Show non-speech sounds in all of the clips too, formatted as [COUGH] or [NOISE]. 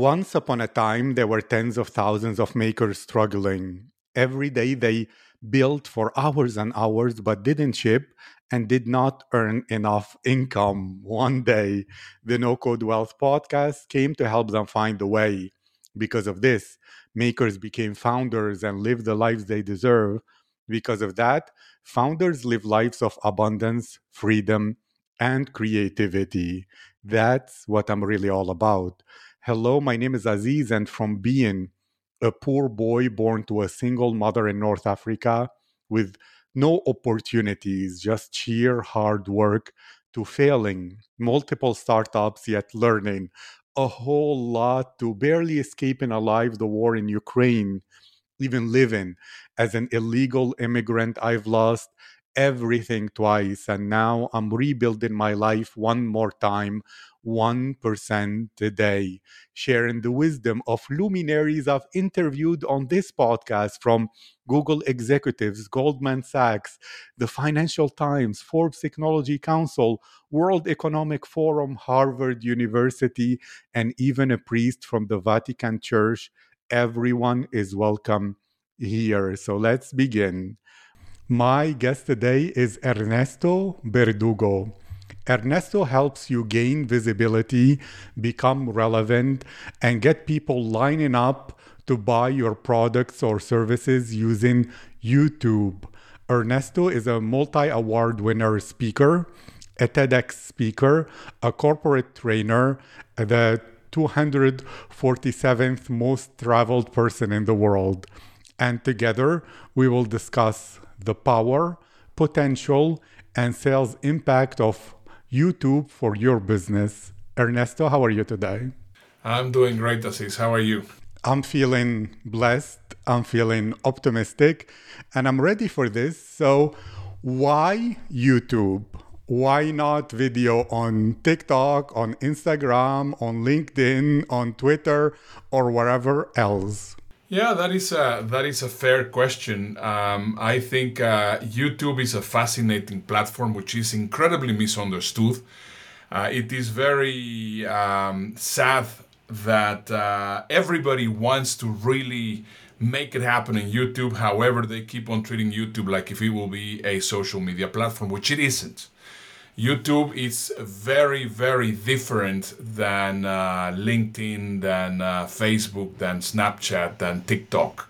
Once upon a time, there were tens of thousands of makers struggling. Every day they built for hours and hours but didn't ship and did not earn enough income. One day, the No Code Wealth podcast came to help them find a way. Because of this, makers became founders and lived the lives they deserve. Because of that, founders live lives of abundance, freedom, and creativity. That's what I'm really all about. Hello, my name is Aziz, and from being a poor boy born to a single mother in North Africa with no opportunities, just sheer hard work, to failing multiple startups, yet learning a whole lot to barely escaping alive the war in Ukraine, even living as an illegal immigrant. I've lost everything twice, and now I'm rebuilding my life one more time 1% a day, sharing the wisdom of luminaries I've interviewed on this podcast from Google executives, Goldman Sachs, the Financial Times, Forbes Technology Council, World Economic Forum, Harvard University, and even a priest from the Vatican Church. Everyone is welcome here. So let's begin. My guest today is Ernesto Verdugo. Ernesto helps you gain visibility, become relevant, and get people lining up to buy your products or services using YouTube. Ernesto is a multi award winner speaker, a TEDx speaker, a corporate trainer, the 247th most traveled person in the world. And together we will discuss the power, potential, and sales impact of YouTube for your business. Ernesto, how are you today? I'm doing great, Aziz. How are you? I'm feeling blessed. I'm feeling optimistic, and I'm ready for this. So, why YouTube? Why not video on TikTok, on Instagram, on LinkedIn, on Twitter, or wherever else? Yeah, that is a that is a fair question. Um, I think uh, YouTube is a fascinating platform which is incredibly misunderstood. Uh, it is very um, sad that uh, everybody wants to really make it happen in YouTube. However, they keep on treating YouTube like if it will be a social media platform, which it isn't. YouTube is very, very different than uh, LinkedIn, than uh, Facebook, than Snapchat, than TikTok,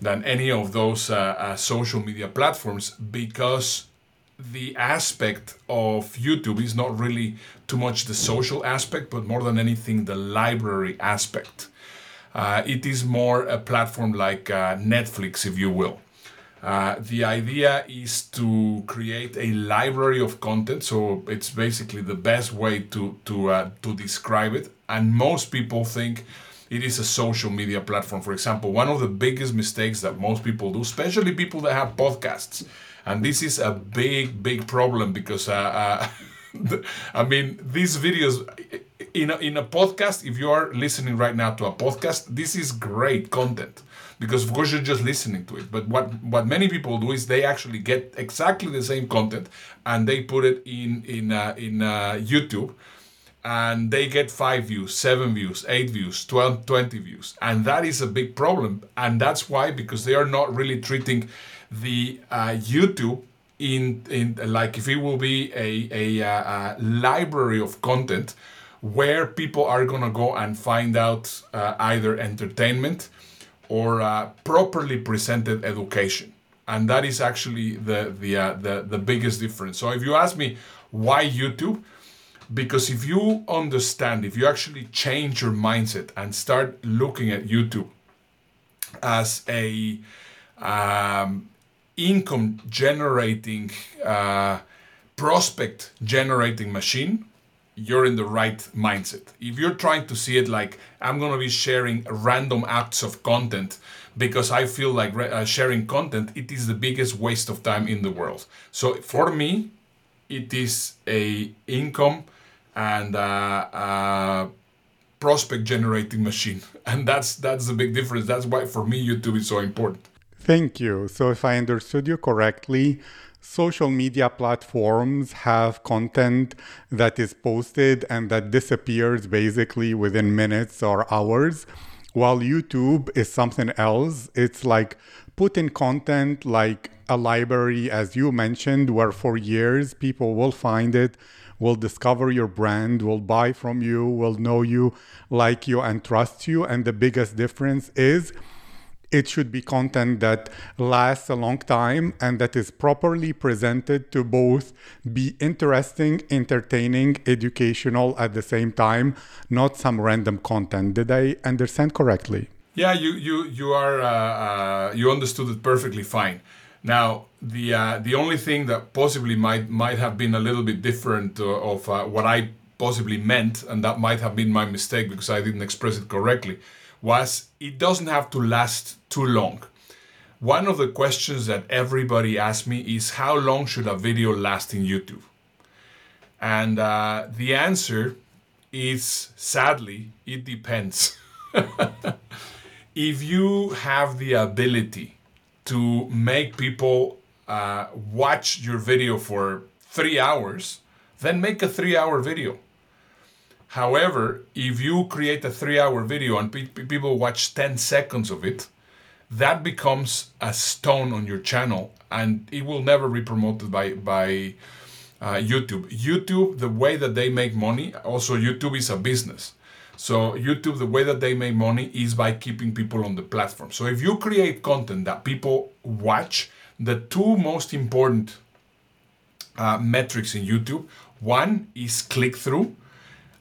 than any of those uh, uh, social media platforms because the aspect of YouTube is not really too much the social aspect, but more than anything, the library aspect. Uh, it is more a platform like uh, Netflix, if you will. Uh, the idea is to create a library of content. So it's basically the best way to to uh, to describe it. And most people think it is a social media platform. For example, one of the biggest mistakes that most people do, especially people that have podcasts, and this is a big big problem because uh, uh [LAUGHS] I mean these videos in a, in a podcast. If you are listening right now to a podcast, this is great content because of course you're just listening to it. But what what many people do is they actually get exactly the same content and they put it in in uh, in uh, youtube and they get five views seven views eight views 12 20 views. And that is a big problem. And that's why because they are not really treating the uh, youtube in in like if it will be a, a, uh, a library of content where people are gonna go and find out uh, either entertainment or uh, properly presented education. And that is actually the the, uh, the the biggest difference. So if you ask me why youtube because if you understand if you actually change your mindset and start looking at youtube as a um, income generating uh, prospect generating machine you're in the right mindset. If you're trying to see it like I'm going to be sharing random acts of content because I feel like uh, sharing content, it is the biggest waste of time in the world. So for me, it is a income and uh, uh, prospect generating machine, [LAUGHS] and that's that's the big difference. That's why for me YouTube is so important. Thank you. So if I understood you correctly, social media platforms have content that is posted and that disappears basically within minutes or hours, while YouTube is something else. It's like put in content like a library, as you mentioned, where for years people will find it, will discover your brand, will buy from you, will know you, like you, and trust you. And the biggest difference is it should be content that lasts a long time and that is properly presented to both be interesting, entertaining, educational at the same time, not some random content. Did I understand correctly? Yeah, you you you are uh, uh, you understood it perfectly fine. Now the uh, the only thing that possibly might might have been a little bit different uh, of uh, what I possibly meant, and that might have been my mistake because I didn't express it correctly was it doesn't have to last too long. One of the questions that everybody asks me is how long should a video last in YouTube? And uh, the answer is sadly, it depends. [LAUGHS] if you have the ability to make people uh, watch your video for three hours, then make a three hour video. However, if you create a three hour video and pe- people watch 10 seconds of it, that becomes a stone on your channel and it will never be promoted by, by uh, YouTube. YouTube, the way that they make money, also, YouTube is a business. So, YouTube, the way that they make money is by keeping people on the platform. So, if you create content that people watch, the two most important uh, metrics in YouTube one is click through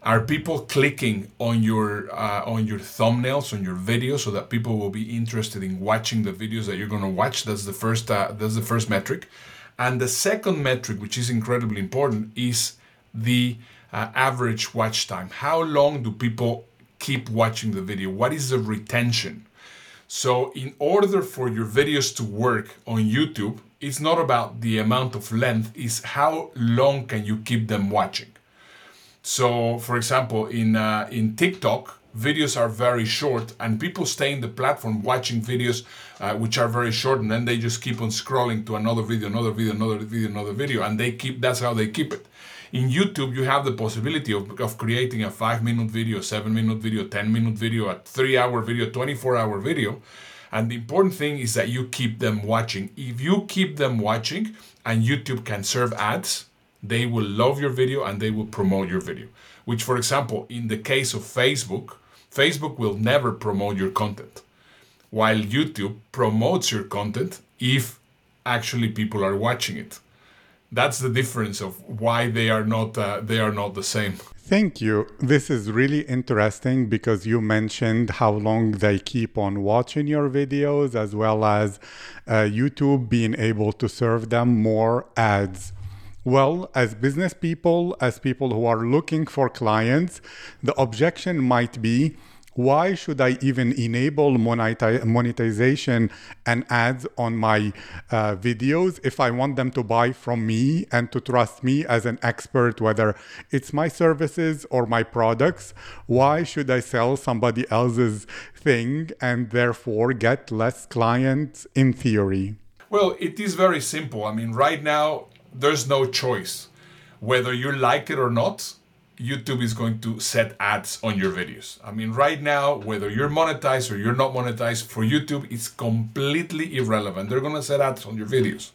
are people clicking on your uh, on your thumbnails on your videos so that people will be interested in watching the videos that you're going to watch? That's the first uh, that's the first metric. And the second metric which is incredibly important is the uh, average watch time. How long do people keep watching the video? What is the retention? So in order for your videos to work on youtube it's not about the amount of length it's how long can you keep them watching so, for example, in uh, in TikTok, videos are very short, and people stay in the platform watching videos uh, which are very short, and then they just keep on scrolling to another video, another video, another video, another video, and they keep. That's how they keep it. In YouTube, you have the possibility of, of creating a five minute video, seven minute video, 10 minute video, a three hour video, 24 hour video. And the important thing is that you keep them watching. If you keep them watching and YouTube can serve ads, they will love your video and they will promote your video. Which, for example, in the case of Facebook, Facebook will never promote your content, while YouTube promotes your content if actually people are watching it. That's the difference of why they are not uh, they are not the same. Thank you. This is really interesting because you mentioned how long they keep on watching your videos, as well as uh, YouTube being able to serve them more ads. Well, as business people, as people who are looking for clients, the objection might be why should I even enable monetization and ads on my uh, videos if I want them to buy from me and to trust me as an expert, whether it's my services or my products? Why should I sell somebody else's thing and therefore get less clients in theory? Well, it is very simple. I mean, right now, there's no choice. Whether you like it or not, YouTube is going to set ads on your videos. I mean, right now, whether you're monetized or you're not monetized for YouTube, it's completely irrelevant. They're going to set ads on your videos.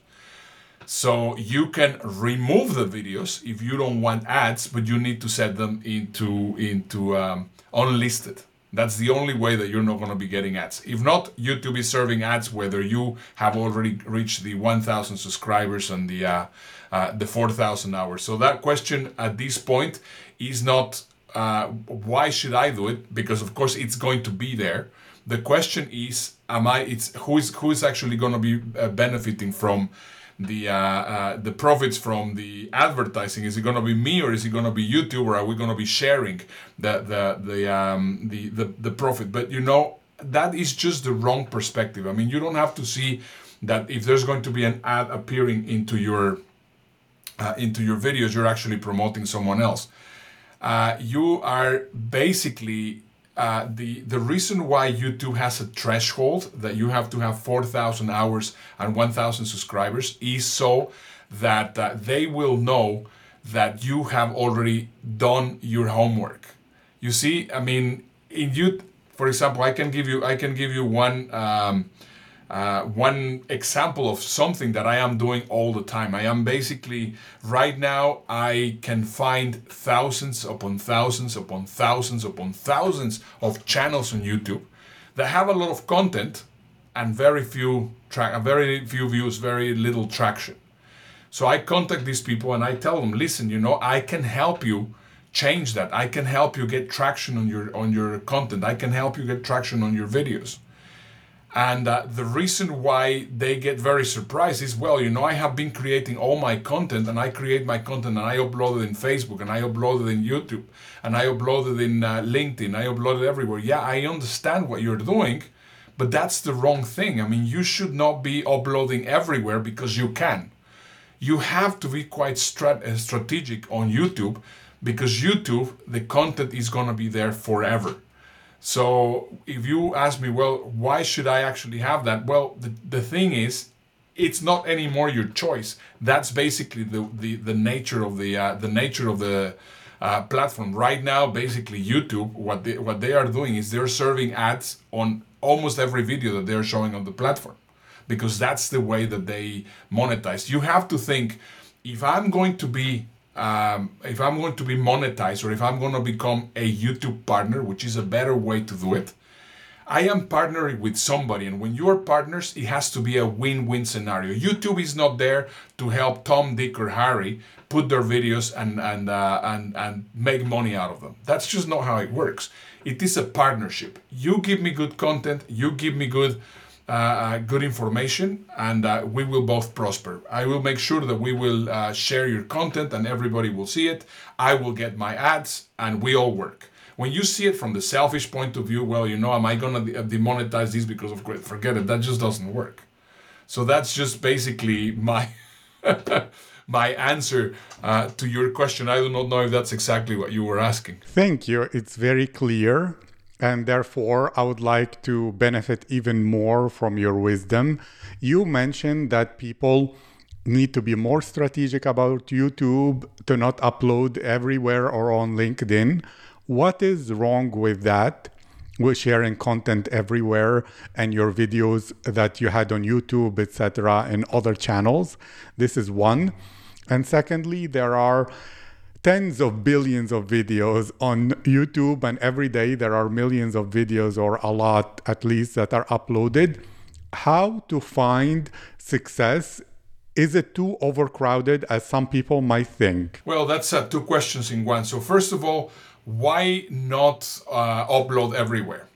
So you can remove the videos if you don't want ads, but you need to set them into into um, unlisted. That's the only way that you're not going to be getting ads. If not, YouTube is serving ads whether you have already reached the 1,000 subscribers and the uh, uh, the 4,000 hours. So that question at this point is not uh, why should I do it? Because of course it's going to be there. The question is, am I? It's who is who is actually going to be uh, benefiting from the uh, uh, the profits from the advertising? Is it going to be me or is it going to be YouTube or are we going to be sharing the the the um, the, the the profit? But you know that is just the wrong perspective. I mean, you don't have to see that if there's going to be an ad appearing into your uh, into your videos, you're actually promoting someone else. Uh, you are basically uh, the the reason why YouTube has a threshold that you have to have 4,000 hours and 1,000 subscribers is so that uh, they will know that you have already done your homework. You see, I mean, in you, for example, I can give you I can give you one um, uh, one example of something that I am doing all the time. I am basically right now I can find thousands upon thousands upon thousands upon thousands of channels on YouTube that have a lot of content and very few track, very few views, very little traction. So I contact these people and I tell them, listen, you know, I can help you change that. I can help you get traction on your on your content. I can help you get traction on your videos. And uh, the reason why they get very surprised is, well, you know, I have been creating all my content and I create my content and I upload it in Facebook and I upload it in YouTube and I upload it in uh, LinkedIn. I upload it everywhere. Yeah, I understand what you're doing, but that's the wrong thing. I mean, you should not be uploading everywhere because you can. You have to be quite strat- uh, strategic on YouTube because YouTube, the content is going to be there forever so if you ask me, well, why should I actually have that? Well, the, the thing is, it's not anymore your choice. That's basically the, the, the nature of the uh, the nature of the uh, platform right now. Basically, YouTube what they what they are doing is they're serving ads on almost every video that they're showing on the platform because that's the way that they monetize. You have to think if I'm going to be um, if I'm going to be monetized or if I'm going to become a YouTube partner, which is a better way to do it, I am partnering with somebody. And when you are partners, it has to be a win win scenario. YouTube is not there to help Tom, Dick, or Harry put their videos and, and, uh, and, and make money out of them. That's just not how it works. It is a partnership. You give me good content, you give me good good information and uh, we will both prosper. I will make sure that we will uh, share your content and everybody will see it. I will get my ads and we all work. When you see it from the selfish point of view, well, you know, am I going to demonetize these because of great? Forget it. That just doesn't work. So that's just basically my. [LAUGHS] my answer uh, to your question. I do not know if that's exactly what you were asking. Thank you. It's very clear. And therefore, I would like to benefit even more from your wisdom. You mentioned that people need to be more strategic about YouTube, to not upload everywhere or on LinkedIn. What is wrong with that? With sharing content everywhere and your videos that you had on YouTube, etc., and other channels. This is one. And secondly, there are tens of billions of videos on YouTube, and every day there are millions of videos, or a lot at least, that are uploaded. How to find success? Is it too overcrowded as some people might think? Well, that's uh, two questions in one. So, first of all, why not uh, upload everywhere?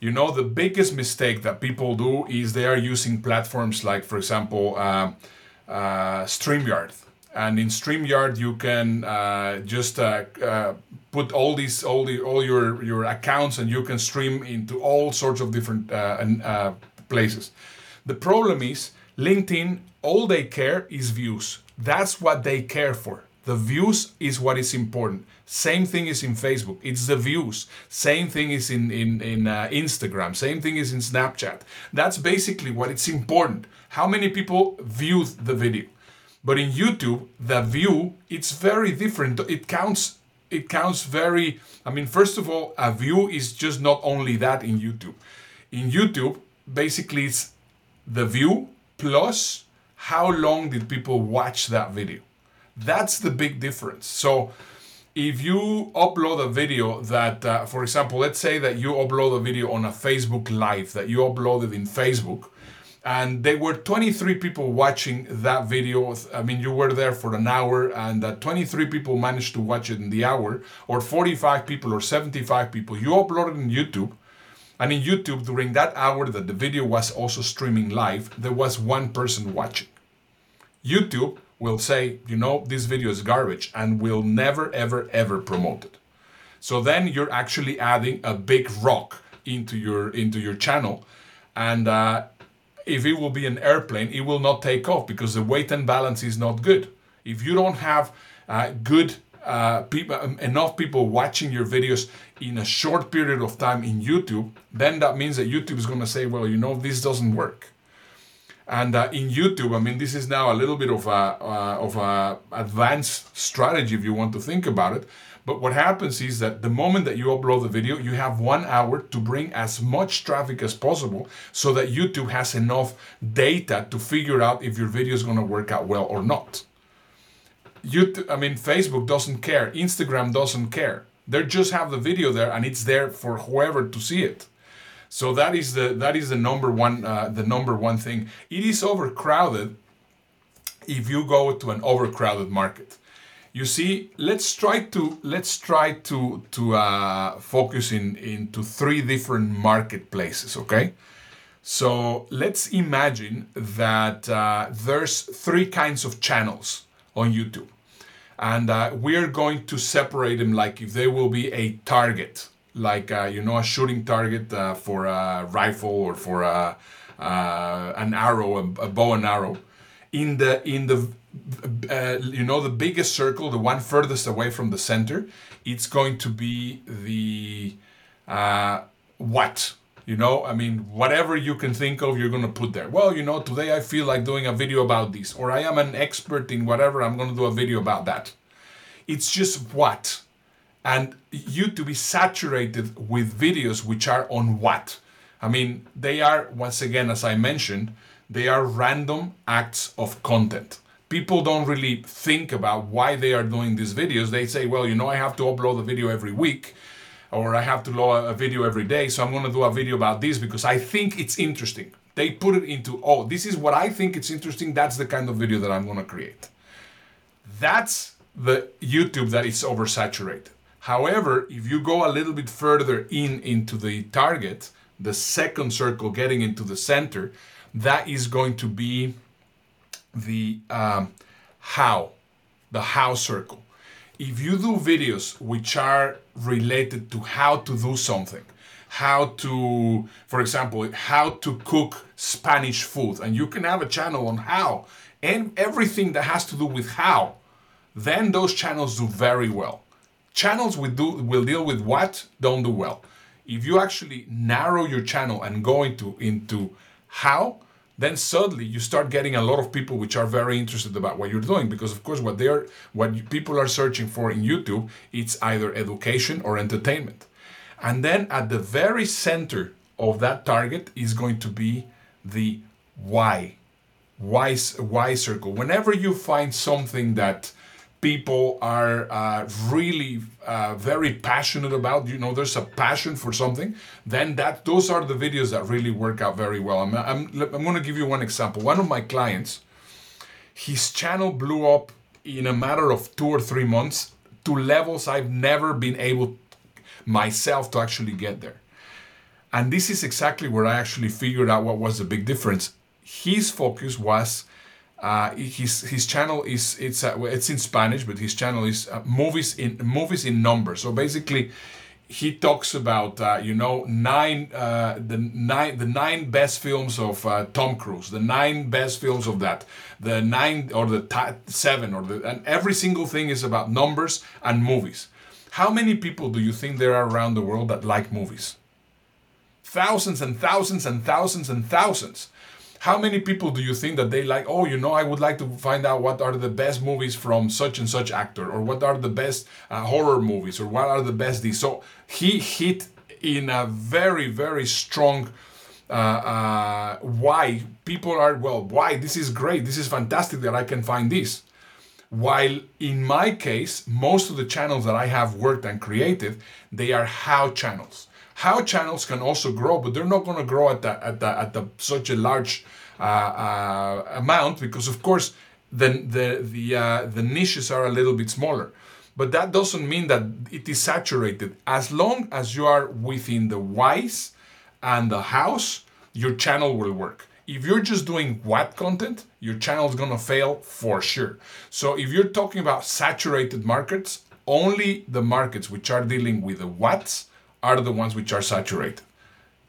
You know, the biggest mistake that people do is they are using platforms like, for example, uh, uh StreamYard and in StreamYard you can uh, just uh, uh, put all these all the all your your accounts and you can stream into all sorts of different uh, uh, places. The problem is LinkedIn all they care is views. That's what they care for. The views is what is important. Same thing is in Facebook. It's the views. Same thing is in in in uh, Instagram. Same thing is in Snapchat. That's basically what it's important. How many people viewed the video? But in YouTube, the view it's very different. It counts. It counts very. I mean, first of all, a view is just not only that in YouTube. In YouTube, basically, it's the view plus how long did people watch that video. That's the big difference. So if you upload a video that, uh, for example, let's say that you upload a video on a Facebook Live that you uploaded in Facebook, and there were 23 people watching that video. I mean, you were there for an hour, and uh, 23 people managed to watch it in the hour, or 45 people, or 75 people. You uploaded in YouTube, and in YouTube, during that hour that the video was also streaming live, there was one person watching. YouTube will say, you know, this video is garbage, and will never, ever, ever promote it. So then you're actually adding a big rock into your into your channel, and uh, if it will be an airplane, it will not take off because the weight and balance is not good. If you don't have uh, good uh, people, um, enough people watching your videos in a short period of time in YouTube, then that means that YouTube is going to say, well, you know, this doesn't work. And uh, in YouTube, I mean, this is now a little bit of a uh, of a advanced strategy if you want to think about it. But what happens is that the moment that you upload the video, you have one hour to bring as much traffic as possible so that YouTube has enough data to figure out if your video is going to work out well or not. YouTube, I mean, Facebook doesn't care, Instagram doesn't care. They just have the video there and it's there for whoever to see it. So that is the that is the number one uh, the number one thing. It is overcrowded if you go to an overcrowded market. You see, let's try to let's try to to uh, focus in into three different marketplaces. Okay, so let's imagine that uh, there's three kinds of channels on YouTube, and uh, we're going to separate them like if they will be a target like uh, you know a shooting target uh, for a rifle or for a, uh, an arrow, a, a, bow and arrow. In the in the uh, you know the biggest circle, the one furthest away from the center, it's going to be the uh, what you know i mean whatever you can think of you're going to put there well you know today i feel like doing a video about this or i am an expert in whatever i'm going to do a video about that it's just what and you to be saturated with videos which are on what? I mean, they are, once again, as I mentioned, they are random acts of content. People don't really think about why they are doing these videos. They say, well, you know, I have to upload a video every week or I have to load a video every day, so I'm going to do a video about this because I think it's interesting. They put it into, oh, this is what I think it's interesting. That's the kind of video that I'm going to create. That's the YouTube that is oversaturated. However, if you go a little bit further in into the target, the second circle getting into the center, that is going to be the um, how, the how circle. If you do videos which are related to how to do something, how to, for example, how to cook Spanish food, and you can have a channel on how and everything that has to do with how, then those channels do very well channels will do will deal with what don't do well. If you actually narrow your channel and go into into how, then suddenly you start getting a lot of people which are very interested about what you're doing because of course what they are what people are searching for in YouTube it's either education or entertainment. And then at the very center of that target is going to be the why. Why why circle. Whenever you find something that people are uh, really uh, very passionate about you know there's a passion for something then that those are the videos that really work out very well. I'm, I'm, I'm going to give you one example. One of my clients his channel blew up in a matter of two or three months to levels i've never been able myself to actually get there. And this is exactly where i actually figured out what was the big difference. His focus was uh, his his channel is it's uh, it's in Spanish, but his channel is uh, movies in movies in numbers. So basically, he talks about uh, you know nine uh, the nine the nine best films of uh, Tom Cruise, the nine best films of that, the nine or the t- seven or the and every single thing is about numbers and movies. How many people do you think there are around the world that like movies? Thousands and thousands and thousands and thousands how many people do you think that they like oh you know i would like to find out what are the best movies from such and such actor or what are the best uh, horror movies or what are the best these? So he hit in a very very strong uh, uh, why people are well why this is great this is fantastic that i can find this. While in my case most of the channels that i have worked and created they are how channels how channels can also grow, but they're not going to grow at the, at the, at the, such a large uh, uh, amount because, of course, the the the, uh, the niches are a little bit smaller. But that doesn't mean that it is saturated. As long as you are within the whys and the hows, your channel will work. If you're just doing what content, your channel is gonna fail for sure. So if you're talking about saturated markets, only the markets which are dealing with the whats are the ones which are saturated.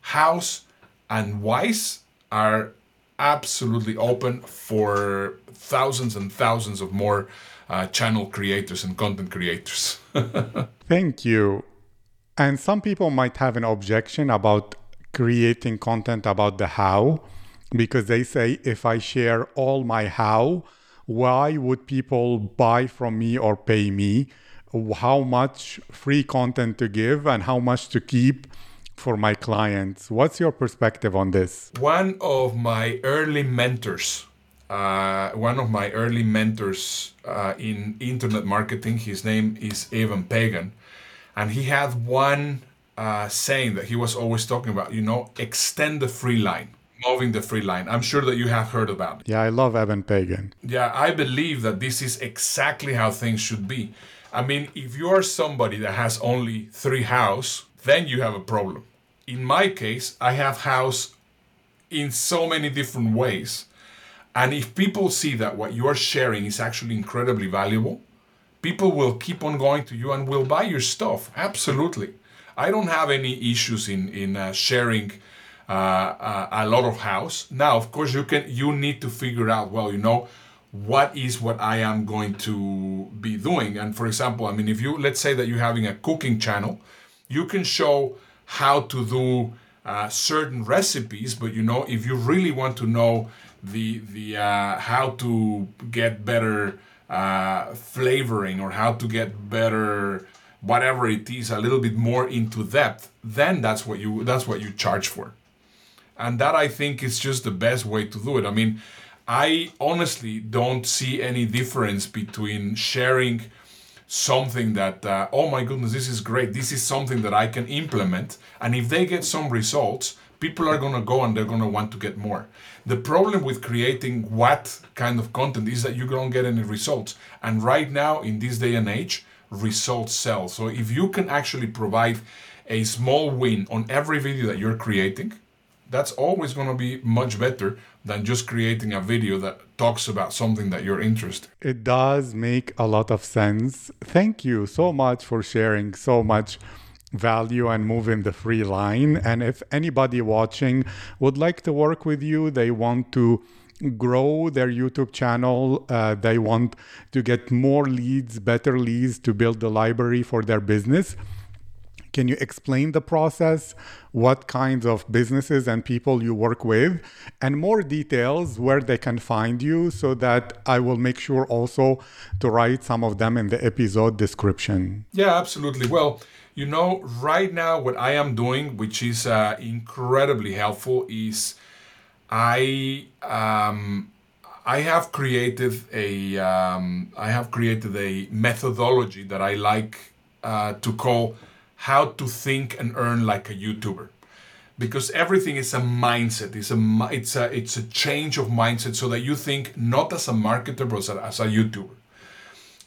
Hows and whys are absolutely open for thousands and thousands of more uh, channel creators and content creators. [LAUGHS] Thank you. And some people might have an objection about creating content about the how. because they say if I share all my how, why would people buy from me or pay me? How much free content to give and how much to keep for my clients. What's your perspective on this? One of my early mentors, uh, one of my early mentors uh, in internet marketing, his name is Eben Pagan, and he had one uh, saying that he was always talking about, you know, extend the free line moving the free line. I'm sure that you have heard about it. Yeah, I love Eben Pagan. Yeah, I believe that this is exactly how things should be. I mean, if you are somebody that has only three house, then you have a problem. In my case, I have house in so many different ways. And if people see that what you are sharing is actually incredibly valuable, people will keep on going to you and will buy your stuff. Absolutely. I don't have any issues in in uh, sharing uh, uh, a lot of house. Now, of course, you can you need to figure out well, you know, what is what I am going to be doing. And for example, I mean, if you let's say that you're having a cooking channel, you can show how to do uh, certain recipes, but you know, if you really want to know the the uh, how to get better uh, flavoring or how to get better whatever it is a little bit more into depth then that's what you that's what you charge for and that i think is just the best way to do it i mean i honestly don't see any difference between sharing something that uh, oh my goodness this is great this is something that i can implement and if they get some results people are going to go and they're going to want to get more the problem with creating what kind of content is that you don't get any results and right now in this day and age results sell. So if you can actually provide a small win on every video that you're creating, that's always going to be much better than just creating a video that talks about something that you're interested. It does make a lot of sense. Thank you so much for sharing so much value and moving the free line. And if anybody watching would like to work with you, they want to grow their YouTube channel. Uh, they want to get more leads, better leads to build the library for their business. Can you explain the process, what kinds of businesses and people you work with, and more details where they can find you so that I will make sure also to write some of them in the episode description? Yeah, absolutely. Well, you know, right now, what I am doing, which is uh, incredibly helpful, is I um, I have created a um, I have created a methodology that I like uh, to call how to think and earn like a YouTuber because everything is a mindset it's a it's a it's a change of mindset so that you think not as a marketer but as a, as a YouTuber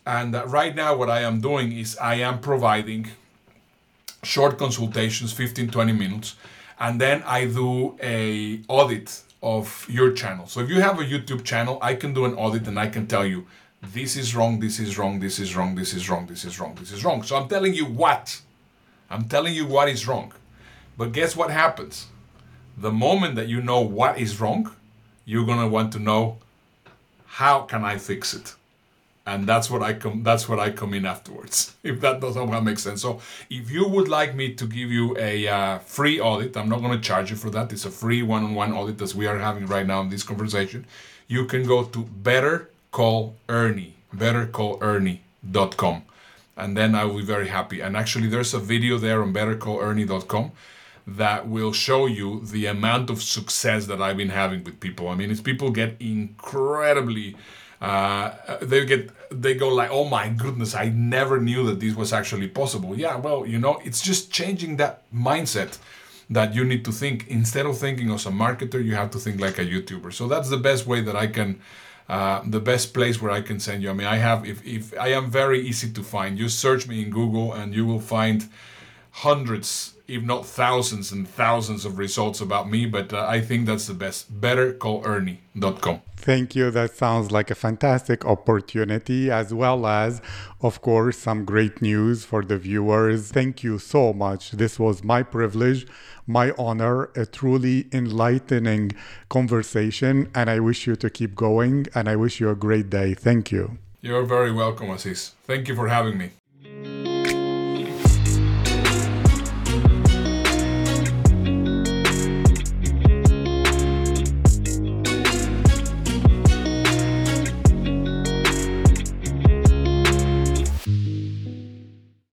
and uh, right now what I am doing is I am providing short consultations 15 20 minutes and then I do a audit of your channel. So if you have a YouTube channel, I can do an audit and I can tell you this is wrong, this is wrong, this is wrong, this is wrong, this is wrong, this is wrong. So I'm telling you what? I'm telling you what is wrong. But guess what happens? The moment that you know what is wrong, you're to want to know how can I fix it? and that's what I come that's what I come in afterwards. [LAUGHS] If that doesn't make sense. So if you would like me to give you a uh, free audit, I'm not to charge you for that. It's a free one-on-one audit as we are having right now in this conversation. You can go to Better Call Ernie, bettercallernie.com, and then I will be very happy. And actually, there's a video there on bettercallernie.com that will show you the amount of success that I've been having with people. I mean, it's people get incredibly uh, they get they go like oh my goodness i never knew that this was actually possible yeah well you know it's just changing that mindset that you need to think instead of thinking as a marketer you have to think like a youtuber so that's the best way that i can uh, the best place where i can send you. I mean i have if, if i am very easy to find you search me in google and you will find hundreds if not thousands and thousands of results about me but uh, i think that's the best bettercallernie.com Thank you. That sounds like a fantastic opportunity, as well as, of course, some great news for the viewers. Thank you so much. This was my privilege, my honor, a truly enlightening conversation. And I wish you to keep going. And I wish you a great day. Thank you. You're very welcome, Aziz. Thank you for having me.